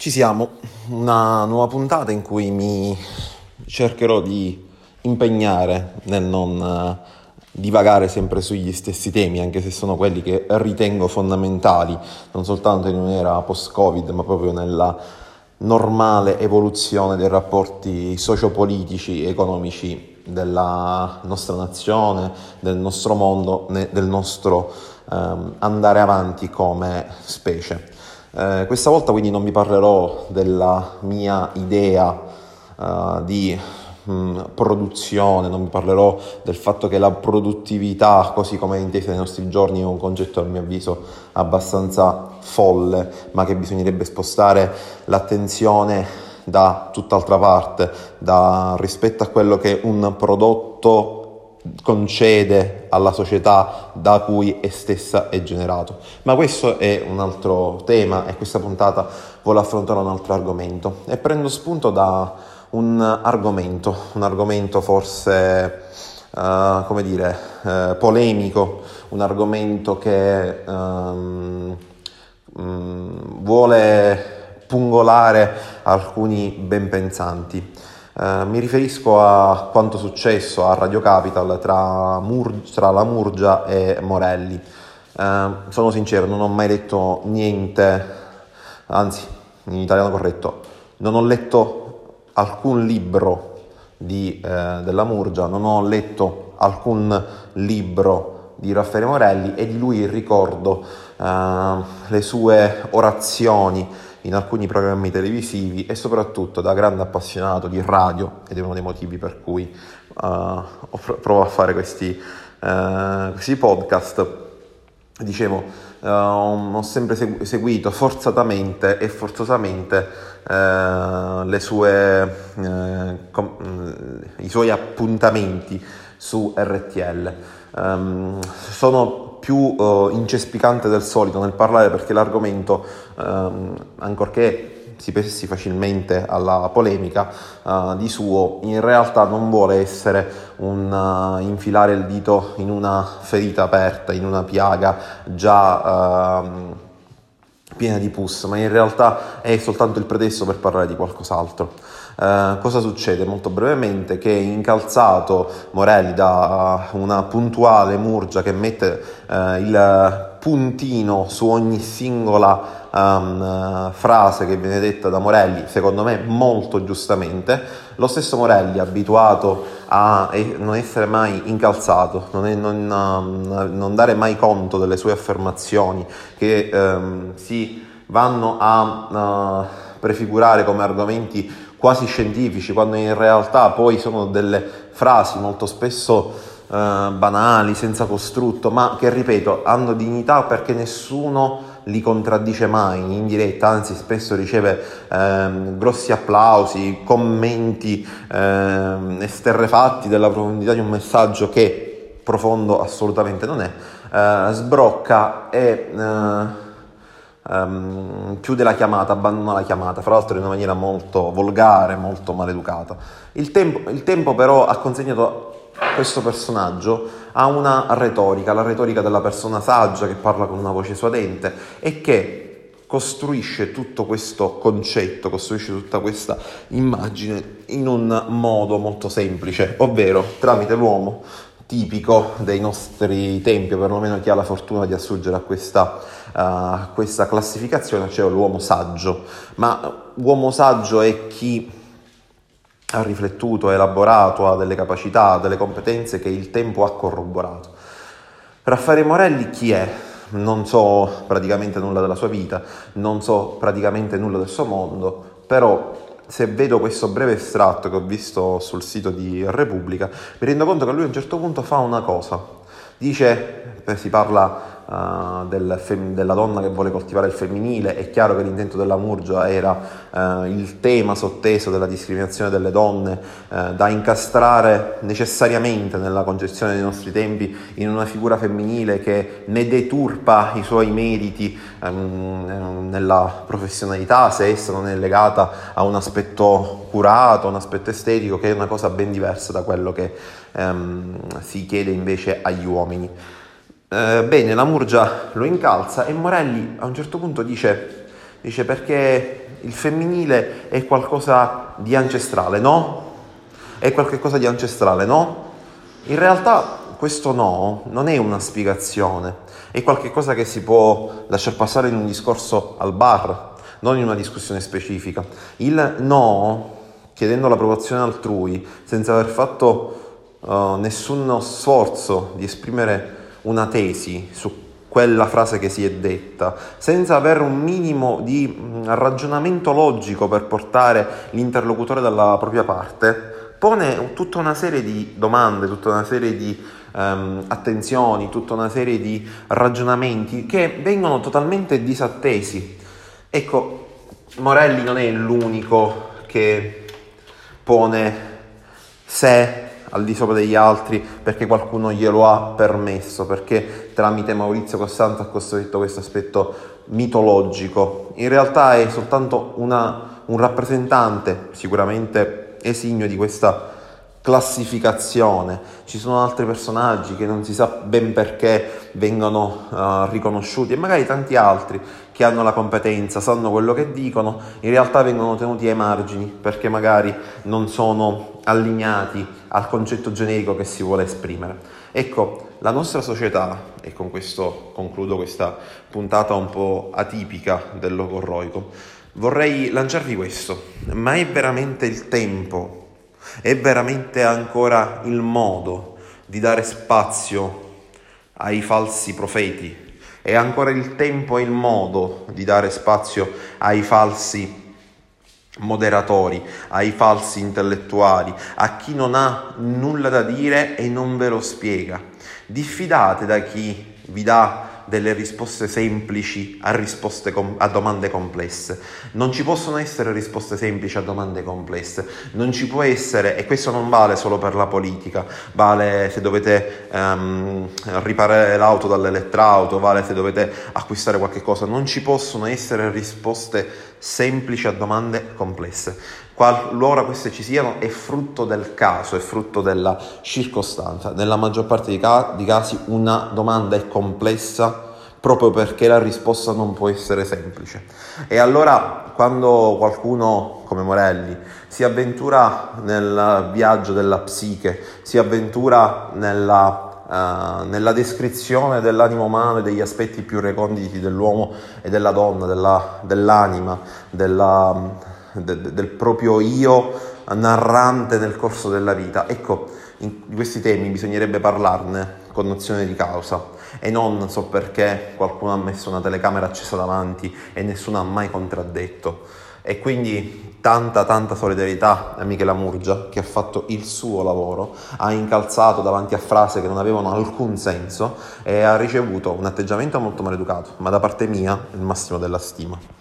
Ci siamo, una nuova puntata in cui mi cercherò di impegnare nel non eh, divagare sempre sugli stessi temi, anche se sono quelli che ritengo fondamentali, non soltanto in un'era post-Covid, ma proprio nella normale evoluzione dei rapporti sociopolitici e economici della nostra nazione, del nostro mondo, del nostro ehm, andare avanti come specie. Eh, questa volta quindi non vi parlerò della mia idea uh, di mh, mm, produzione, non vi parlerò del fatto che la produttività, così come è intesa nei nostri giorni, è un concetto a mio avviso abbastanza folle, ma che bisognerebbe spostare l'attenzione da tutt'altra parte, da, rispetto a quello che un prodotto concede alla società da cui è stessa è generato. Ma questo è un altro tema e questa puntata vuole affrontare un altro argomento e prendo spunto da un argomento, un argomento forse uh, come dire uh, polemico, un argomento che um, um, vuole pungolare alcuni ben pensanti. Eh, mi riferisco a quanto successo a Radio Capital tra, Mur- tra la Murgia e Morelli. Uh, sono sincero, non ho mai letto niente, anzi, in italiano corretto, non ho letto alcun libro di, eh, della Murgia, non ho letto alcun libro di Raffaele Morelli e di lui ricordo eh, le sue orazioni in alcuni programmi televisivi e soprattutto da grande appassionato di radio ed è uno dei motivi per cui uh, provo a fare questi, uh, questi podcast. Dicevo, uh, ho sempre seguito forzatamente e forzosamente le sue, com- i suoi appuntamenti su RTL. Um, sono più uh, incespicante del solito nel parlare perché l'argomento, um, ancorché si pensi facilmente alla polemica uh, di suo, in realtà non vuole essere un uh, infilare il dito in una ferita aperta, in una piaga già uh, piena di pus, ma in realtà è soltanto il pretesto per parlare di qualcos'altro. Uh, cosa succede? Molto brevemente che incalzato Morelli da una puntuale Murgia che mette il puntino su ogni singola um, frase che viene detta da Morelli, secondo me molto giustamente, lo stesso Morelli abituato a non essere mai incalzato, non, è, non, um, non dare mai conto delle sue affermazioni che um, si vanno a uh, prefigurare come argomenti quasi scientifici, quando in realtà poi sono delle frasi molto spesso eh, banali, senza costrutto, ma che ripeto hanno dignità perché nessuno li contraddice mai in diretta, anzi spesso riceve ehm, grossi applausi, commenti ehm, esterrefatti della profondità di un messaggio che profondo assolutamente non è, eh, sbrocca e eh, um, chiude la chiamata, abbandona la chiamata, fra l'altro in una maniera molto volgare, molto maleducata. Il tempo, il tempo però ha consegnato questo personaggio a una retorica, la retorica della persona saggia che parla con una voce suadente e che costruisce tutto questo concetto, costruisce tutta questa immagine in un modo molto semplice, ovvero tramite l'uomo tipico dei nostri tempi, o perlomeno chi ha la fortuna di assurgere a questa, uh, questa classificazione, cioè l'uomo saggio. Ma uomo saggio è chi ha riflettuto, ha elaborato, ha delle capacità, ha delle competenze che il tempo ha corroborato. Raffaele Morelli chi è? Non so praticamente nulla della sua vita, non so praticamente nulla del suo mondo, però se vedo questo breve estratto che ho visto sul sito di Repubblica, mi rendo conto che lui a un certo punto fa una cosa. Dice, si parla uh, del fem- della donna che vuole coltivare il femminile, è chiaro che l'intento della Murgia era uh, il tema sotteso della discriminazione delle donne uh, da incastrare necessariamente nella concezione dei nostri tempi in una figura femminile che ne deturpa i suoi meriti um, nella professionalità se essa non è legata a un aspetto curato, un aspetto estetico che è una cosa ben diversa da quello che um, si chiede invece agli uomini. Eh, bene, la Murgia lo incalza e Morelli a un certo punto dice Dice perché il femminile è qualcosa di ancestrale, no? È qualcosa di ancestrale, no? In realtà questo no non è una spiegazione, è qualcosa che si può lasciar passare in un discorso al bar, non in una discussione specifica. Il no, chiedendo l'approvazione altrui, senza aver fatto uh, nessuno sforzo di esprimere una tesi su quella frase che si è detta, senza avere un minimo di mm, ragionamento logico per portare l'interlocutore dalla propria parte, pone tutta una serie di domande, tutta una serie di um, attenzioni, tutta una serie di ragionamenti che vengono totalmente disattesi. Ecco, Morelli non è l'unico che pone sé al di sopra degli altri perché qualcuno glielo ha permesso, perché tramite Maurizio Costante ha costruito questo aspetto mitologico. In realtà è soltanto una, un rappresentante, sicuramente esimio di questa classificazione. Ci sono altri personaggi che non si sa ben perché vengono uh, riconosciuti e magari tanti altri che hanno la competenza, sanno quello che dicono, in realtà vengono tenuti ai margini perché magari non sono allineati al concetto generico che si vuole esprimere. Ecco, la nostra società, e con questo concludo questa puntata un po' atipica del logorroico, vorrei lanciarvi questo, ma è veramente il tempo è veramente ancora il modo di dare spazio ai falsi profeti? È ancora il tempo e il modo di dare spazio ai falsi moderatori, ai falsi intellettuali, a chi non ha nulla da dire e non ve lo spiega. Diffidate da chi vi dà delle risposte semplici a, risposte com- a, domande complesse. Non ci possono essere risposte semplici a domande complesse. Non ci può essere, e questo non vale solo per la politica, vale se dovete um, riparare l'auto dall'elettrauto, vale se dovete acquistare qualche cosa. Non ci possono essere risposte semplici a domande complesse. Qualora queste ci siano è frutto del caso, è frutto della circostanza. Nella maggior parte dei casi una domanda è complessa proprio perché la risposta non può essere semplice. E allora quando qualcuno come Morelli si avventura nel viaggio della psiche, si avventura nella Uh, nella descrizione dell'animo umano e degli aspetti più reconditi dell'uomo e della donna, della, dell'anima, della, de, del proprio io narrante nel corso della vita. Ecco, di questi temi bisognerebbe parlarne con nozione di causa e non so perché qualcuno ha messo una telecamera accesa davanti e nessuno ha mai contraddetto. E quindi tanta tanta solidarietà a Michela Murgia che ha fatto il suo lavoro, ha incalzato davanti a frasi che non avevano alcun senso e ha ricevuto un atteggiamento molto maleducato, ma da parte mia il massimo della stima.